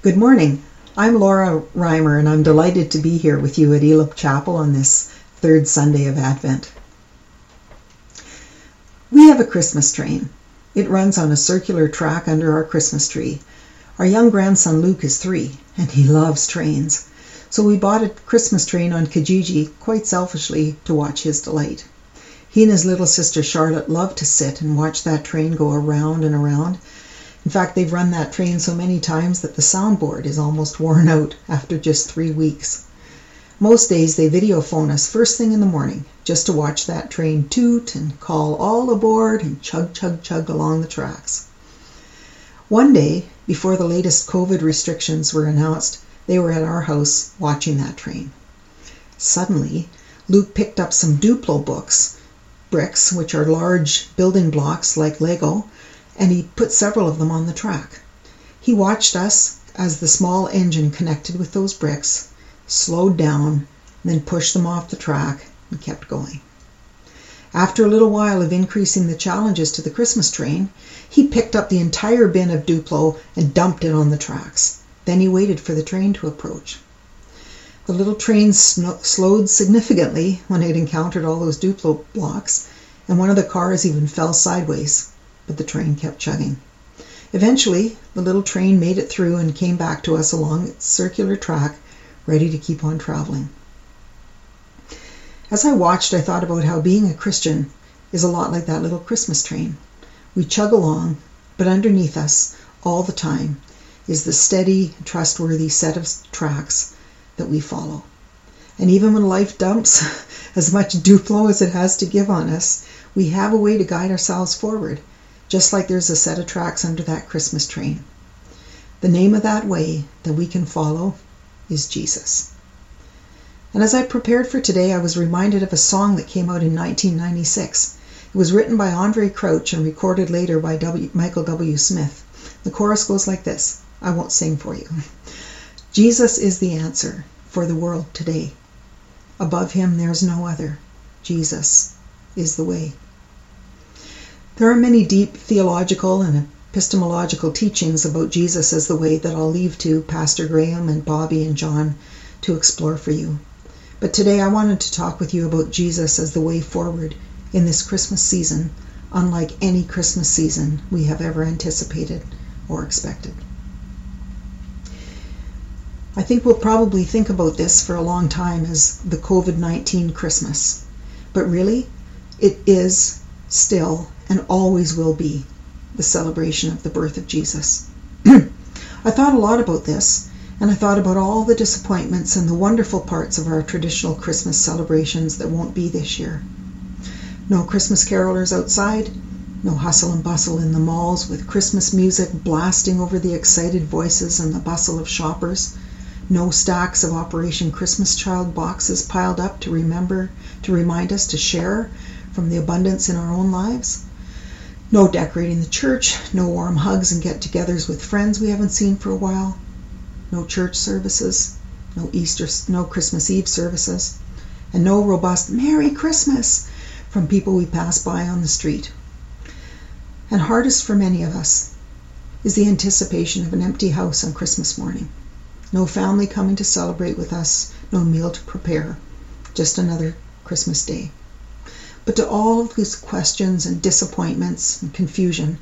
Good morning. I'm Laura Reimer, and I'm delighted to be here with you at Elim Chapel on this third Sunday of Advent. We have a Christmas train. It runs on a circular track under our Christmas tree. Our young grandson Luke is three, and he loves trains. So we bought a Christmas train on Kijiji quite selfishly to watch his delight. He and his little sister Charlotte love to sit and watch that train go around and around in fact, they've run that train so many times that the soundboard is almost worn out after just three weeks. Most days they video phone us first thing in the morning just to watch that train toot and call all aboard and chug, chug, chug along the tracks. One day, before the latest COVID restrictions were announced, they were at our house watching that train. Suddenly, Luke picked up some Duplo books, bricks, which are large building blocks like Lego, and he put several of them on the track. He watched us as the small engine connected with those bricks, slowed down, then pushed them off the track and kept going. After a little while of increasing the challenges to the Christmas train, he picked up the entire bin of Duplo and dumped it on the tracks. Then he waited for the train to approach. The little train sn- slowed significantly when it encountered all those Duplo blocks, and one of the cars even fell sideways but the train kept chugging. Eventually, the little train made it through and came back to us along its circular track, ready to keep on traveling. As I watched, I thought about how being a Christian is a lot like that little Christmas train. We chug along, but underneath us, all the time, is the steady, trustworthy set of tracks that we follow. And even when life dumps as much Duplo as it has to give on us, we have a way to guide ourselves forward just like there's a set of tracks under that Christmas train. The name of that way that we can follow is Jesus. And as I prepared for today, I was reminded of a song that came out in 1996. It was written by Andraé Crouch and recorded later by w, Michael W. Smith. The chorus goes like this I won't sing for you. Jesus is the answer for the world today. Above him there's no other. Jesus is the way. There are many deep theological and epistemological teachings about Jesus as the way that I'll leave to Pastor Graham and Bobby and John to explore for you. But today I wanted to talk with you about Jesus as the way forward in this Christmas season, unlike any Christmas season we have ever anticipated or expected. I think we'll probably think about this for a long time as the COVID 19 Christmas. But really, it is still and always will be the celebration of the birth of Jesus. I thought a lot about this, and I thought about all the disappointments and the wonderful parts of our traditional Christmas celebrations that won't be this year. No Christmas carolers outside, no hustle and bustle in the malls with Christmas music blasting over the excited voices and the bustle of shoppers. No stacks of Operation Christmas Child boxes piled up to remember, to remind us to share from the abundance in our own lives. No decorating the church, no warm hugs and get togethers with friends we haven't seen for a while, no church services, no Easter, no Christmas Eve services, and no robust Merry Christmas from people we pass by on the street. And hardest for many of us is the anticipation of an empty house on Christmas morning. No family coming to celebrate with us, no meal to prepare, just another Christmas day. But to all of these questions and disappointments and confusion,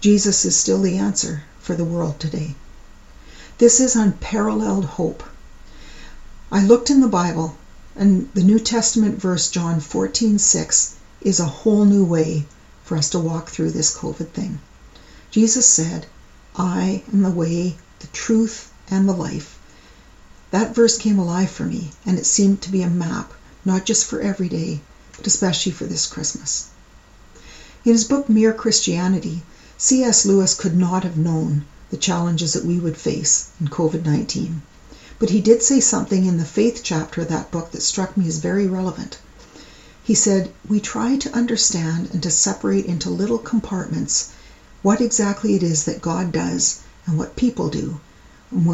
Jesus is still the answer for the world today. This is unparalleled hope. I looked in the Bible, and the New Testament verse John 14:6 is a whole new way for us to walk through this COVID thing. Jesus said, I am the way, the truth, and the life. That verse came alive for me, and it seemed to be a map, not just for every day, especially for this Christmas. In his book Mere Christianity, C.S. Lewis could not have known the challenges that we would face in COVID 19. But he did say something in the faith chapter of that book that struck me as very relevant. He said, We try to understand and to separate into little compartments what exactly it is that God does and what people do, and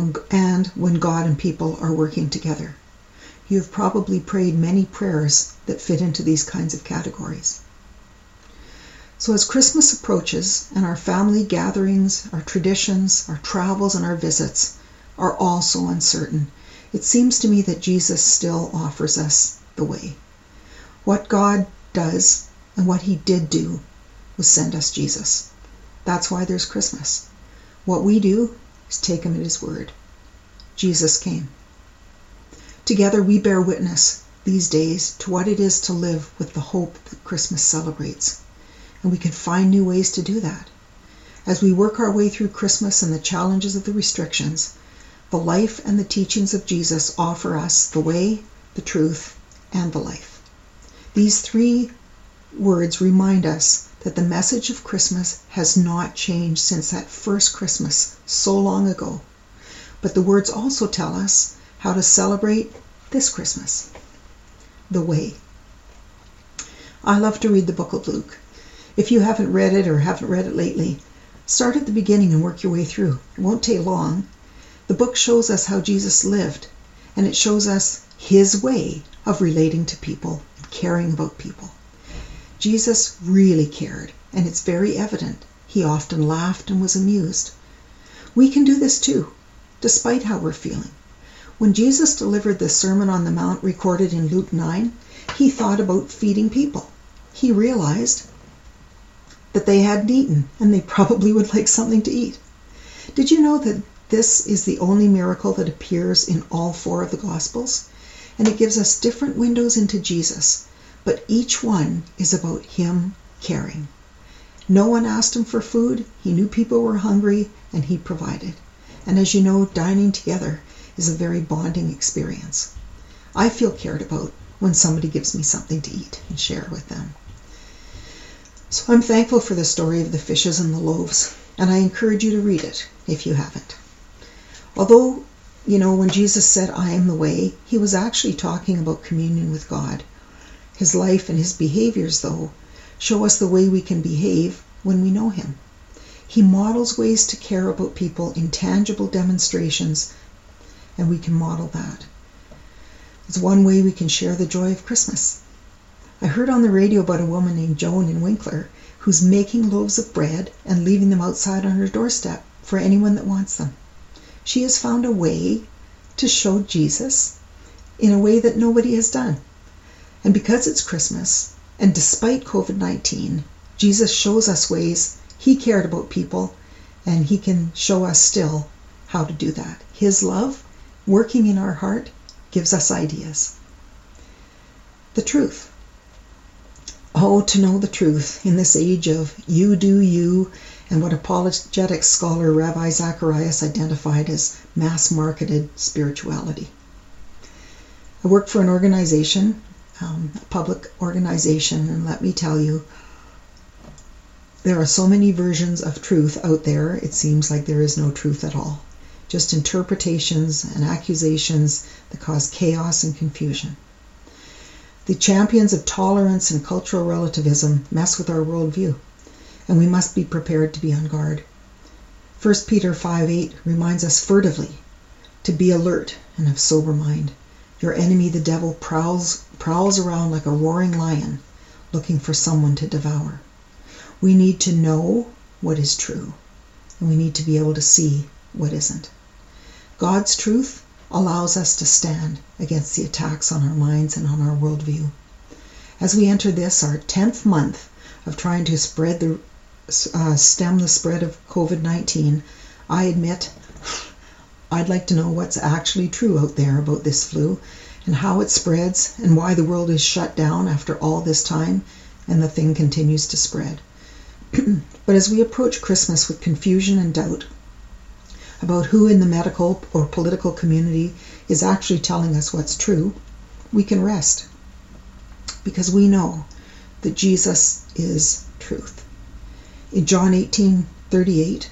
when God and people are working together. You have probably prayed many prayers that fit into these kinds of categories. So, as Christmas approaches and our family gatherings, our traditions, our travels, and our visits are all so uncertain, it seems to me that Jesus still offers us the way. What God does and what He did do was send us Jesus. That's why there's Christmas. What we do is take Him at His word. Jesus came. Together we bear witness these days to what it is to live with the hope that Christmas celebrates and we can find new ways to do that. As we work our way through Christmas and the challenges of the restrictions, the life and the teachings of Jesus offer us the way, the truth, and the life. These three words remind us that the message of Christmas has not changed since that first Christmas so long ago. But the words also tell us how to celebrate this Christmas the way. I love to read the book of Luke. If you haven't read it or haven't read it lately, start at the beginning and work your way through. It won't take long. The book shows us how Jesus lived, and it shows us his way of relating to people and caring about people. Jesus really cared, and it's very evident. He often laughed and was amused. We can do this too, despite how we're feeling. When Jesus delivered the Sermon on the Mount recorded in Luke 9, he thought about feeding people. He realized that they hadn't eaten, and they probably would like something to eat. Did you know that this is the only miracle that appears in all four of the Gospels? And it gives us different windows into Jesus, but each one is about Him caring. No one asked Him for food, He knew people were hungry, and He provided. And as you know, dining together is a very bonding experience. I feel cared about when somebody gives me something to eat and share with them. So I'm thankful for the story of the fishes and the loaves, and I encourage you to read it if you haven't. Although, you know, when Jesus said, I am the way, he was actually talking about communion with God. His life and his behaviors, though, show us the way we can behave when we know him. He models ways to care about people in tangible demonstrations, and we can model that. It's one way we can share the joy of Christmas. I heard on the radio about a woman named Joan in Winkler who's making loaves of bread and leaving them outside on her doorstep for anyone that wants them. She has found a way to show Jesus in a way that nobody has done. And because it's Christmas, and despite COVID 19, Jesus shows us ways he cared about people, and he can show us still how to do that. His love, working in our heart, gives us ideas. The truth. Oh, to know the truth in this age of you do you and what apologetic scholar Ravi Zacharias identified as mass marketed spirituality. I work for an organization, um, a public organization, and let me tell you, there are so many versions of truth out there, it seems like there is no truth at all. Just interpretations and accusations that cause chaos and confusion. The champions of tolerance and cultural relativism mess with our worldview, and we must be prepared to be on guard. 1 Peter 5 8 reminds us furtively to be alert and of sober mind. Your enemy, the devil, prowls, prowls around like a roaring lion looking for someone to devour. We need to know what is true, and we need to be able to see what isn't. God's truth allows us to stand against the attacks on our minds and on our worldview. As we enter this, our 10th month of trying to spread the uh, stem the spread of COVID 19, I admit I'd like to know what's actually true out there about this flu and how it spreads and why the world is shut down after all this time and the thing continues to spread. but as we approach Christmas with confusion and doubt, about who in the medical or political community is actually telling us what's true, we can rest because we know that Jesus is truth. In John 18:38,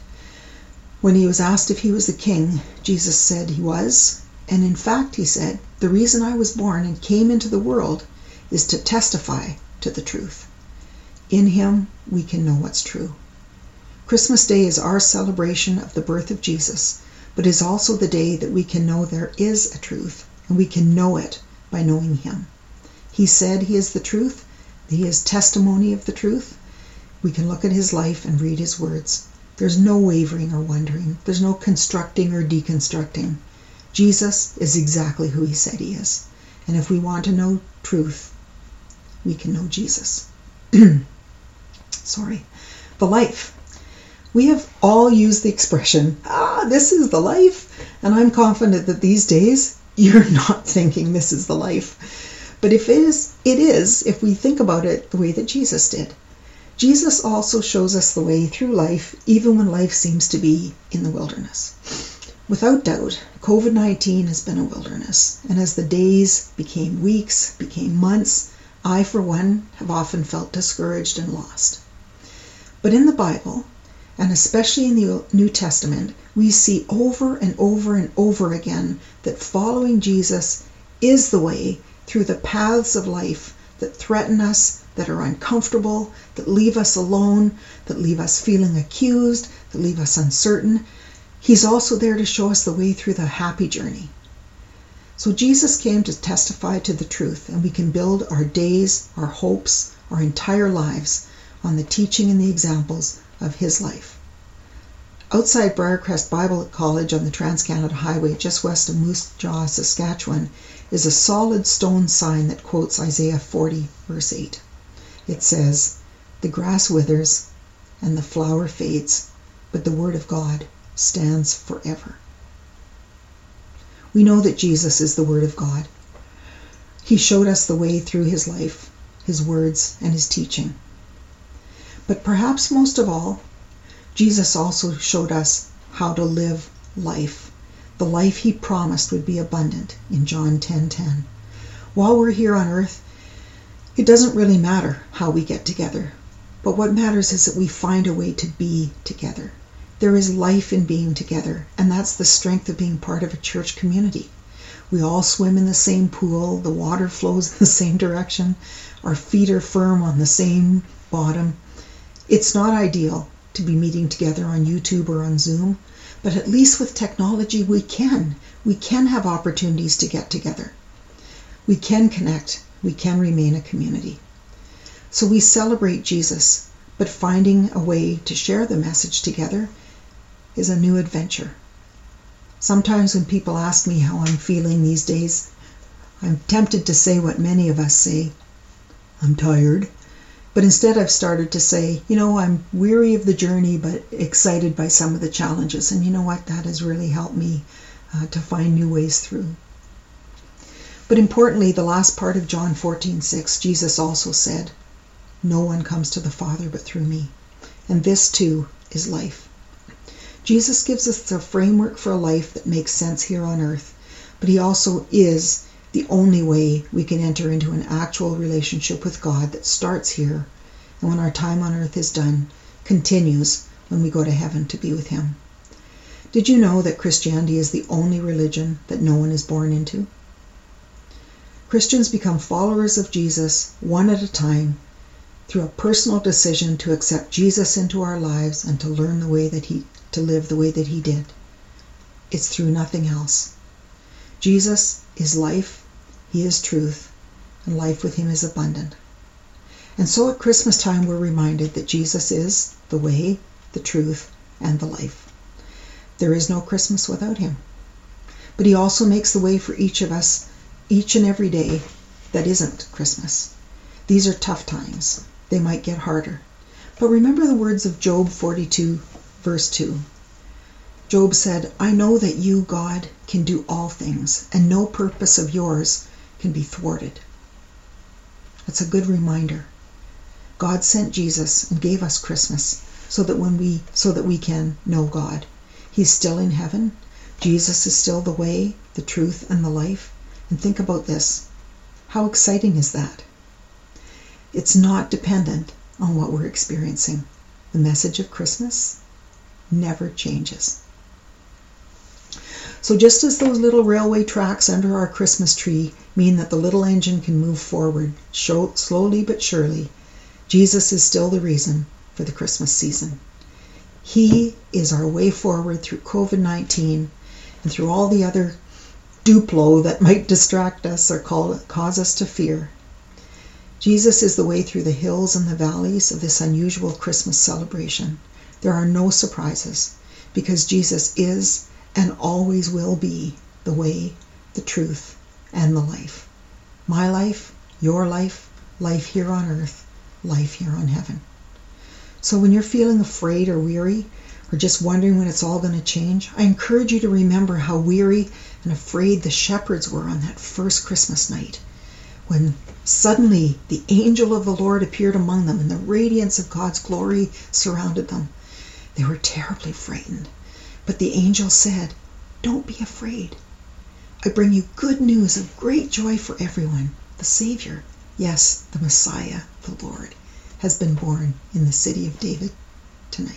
when he was asked if he was the king, Jesus said he was, and in fact he said, "The reason I was born and came into the world is to testify to the truth. In him we can know what's true." Christmas Day is our celebration of the birth of Jesus, but is also the day that we can know there is a truth, and we can know it by knowing Him. He said He is the truth, He is testimony of the truth, we can look at his life and read his words. There's no wavering or wondering, there's no constructing or deconstructing. Jesus is exactly who he said he is. And if we want to know truth, we can know Jesus. Sorry. The life. We have all used the expression, ah, this is the life. And I'm confident that these days you're not thinking this is the life. But if it is, it is if we think about it the way that Jesus did. Jesus also shows us the way through life, even when life seems to be in the wilderness. Without doubt, COVID 19 has been a wilderness, and as the days became weeks, became months, I, for one, have often felt discouraged and lost. But in the Bible, and especially in the New Testament, we see over and over and over again that following Jesus is the way through the paths of life that threaten us, that are uncomfortable, that leave us alone, that leave us feeling accused, that leave us uncertain. He's also there to show us the way through the happy journey. So Jesus came to testify to the truth, and we can build our days, our hopes, our entire lives on the teaching and the examples of his life. Outside Briarcrest Bible College on the Trans Canada Highway, just west of Moose Jaw, Saskatchewan, is a solid stone sign that quotes Isaiah 40, verse 8. It says, The grass withers and the flower fades, but the word of God stands forever. We know that Jesus is the Word of God. He showed us the way through his life, his words, and his teaching. But perhaps most of all, Jesus also showed us how to live life, the life he promised would be abundant in John 10:10. While we're here on earth, it doesn't really matter how we get together, but what matters is that we find a way to be together. There is life in being together, and that's the strength of being part of a church community. We all swim in the same pool, the water flows in the same direction, our feet are firm on the same bottom. It's not ideal to be meeting together on YouTube or on Zoom, but at least with technology we can. We can have opportunities to get together. We can connect we can remain a community. So we celebrate Jesus, but finding a way to share the message together is a new adventure. Sometimes when people ask me how I'm feeling these days, I'm tempted to say what many of us say I'm tired. But instead, I've started to say, you know, I'm weary of the journey, but excited by some of the challenges. And you know what? That has really helped me uh, to find new ways through. But importantly, the last part of John 14:6, Jesus also said, "No one comes to the Father but through me." And this too is life. Jesus gives us a framework for a life that makes sense here on earth, but he also is the only way we can enter into an actual relationship with God that starts here and when our time on earth is done, continues when we go to heaven to be with him. Did you know that Christianity is the only religion that no one is born into? Christians become followers of Jesus one at a time through a personal decision to accept Jesus into our lives and to learn the way that he to live the way that he did. It's through nothing else. Jesus is life, he is truth, and life with him is abundant. And so at Christmas time we're reminded that Jesus is the way, the truth, and the life. There is no Christmas without him. But he also makes the way for each of us each and every day that isn't Christmas. These are tough times. They might get harder. But remember the words of Job 42, verse 2. Job said, I know that you, God, can do all things, and no purpose of yours can be thwarted. That's a good reminder. God sent Jesus and gave us Christmas so that when we so that we can know God. He's still in heaven. Jesus is still the way, the truth, and the life. And think about this how exciting is that? It's not dependent on what we're experiencing. The message of Christmas never changes. So, just as those little railway tracks under our Christmas tree mean that the little engine can move forward slowly but surely, Jesus is still the reason for the Christmas season. He is our way forward through COVID 19 and through all the other Duplo that might distract us or call, cause us to fear. Jesus is the way through the hills and the valleys of this unusual Christmas celebration. There are no surprises because Jesus is and always will be the way, the truth, and the life. My life, your life, life here on earth, life here on heaven. So when you're feeling afraid or weary, or just wondering when it's all going to change, I encourage you to remember how weary and afraid the shepherds were on that first Christmas night when suddenly the angel of the Lord appeared among them and the radiance of God's glory surrounded them. They were terribly frightened. But the angel said, Don't be afraid. I bring you good news of great joy for everyone. The Savior, yes, the Messiah, the Lord, has been born in the city of David tonight.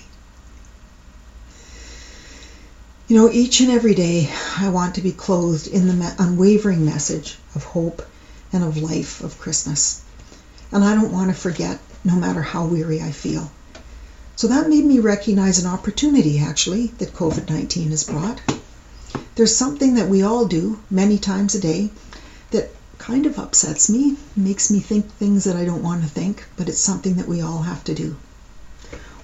You know, each and every day I want to be clothed in the unwavering message of hope and of life of Christmas. And I don't want to forget, no matter how weary I feel. So that made me recognize an opportunity, actually, that COVID 19 has brought. There's something that we all do many times a day that kind of upsets me, makes me think things that I don't want to think, but it's something that we all have to do.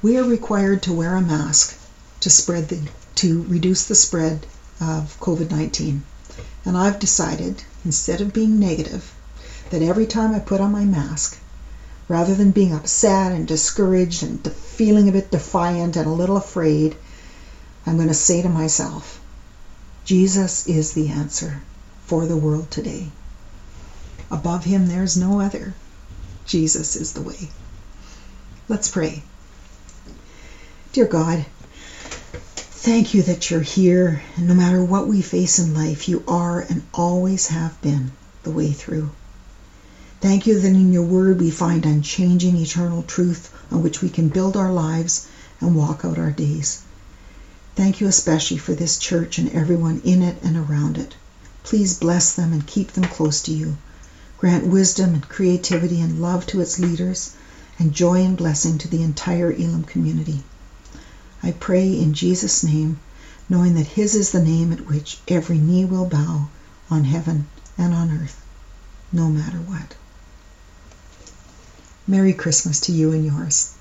We are required to wear a mask to spread the to reduce the spread of COVID-19. And I've decided instead of being negative that every time I put on my mask, rather than being upset and discouraged and feeling a bit defiant and a little afraid, I'm going to say to myself, Jesus is the answer for the world today. Above him, there's no other. Jesus is the way. Let's pray. Dear God, thank you that you're here, and no matter what we face in life, you are and always have been the way through. Thank you that in your word we find unchanging eternal truth on which we can build our lives and walk out our days. Thank you especially for this church and everyone in it and around it. Please bless them and keep them close to you. Grant wisdom and creativity and love to its leaders and joy and blessing to the entire Elim community. I pray in Jesus' name, knowing that His is the name at which every knee will bow on heaven and on earth, no matter what. Merry Christmas to you and yours.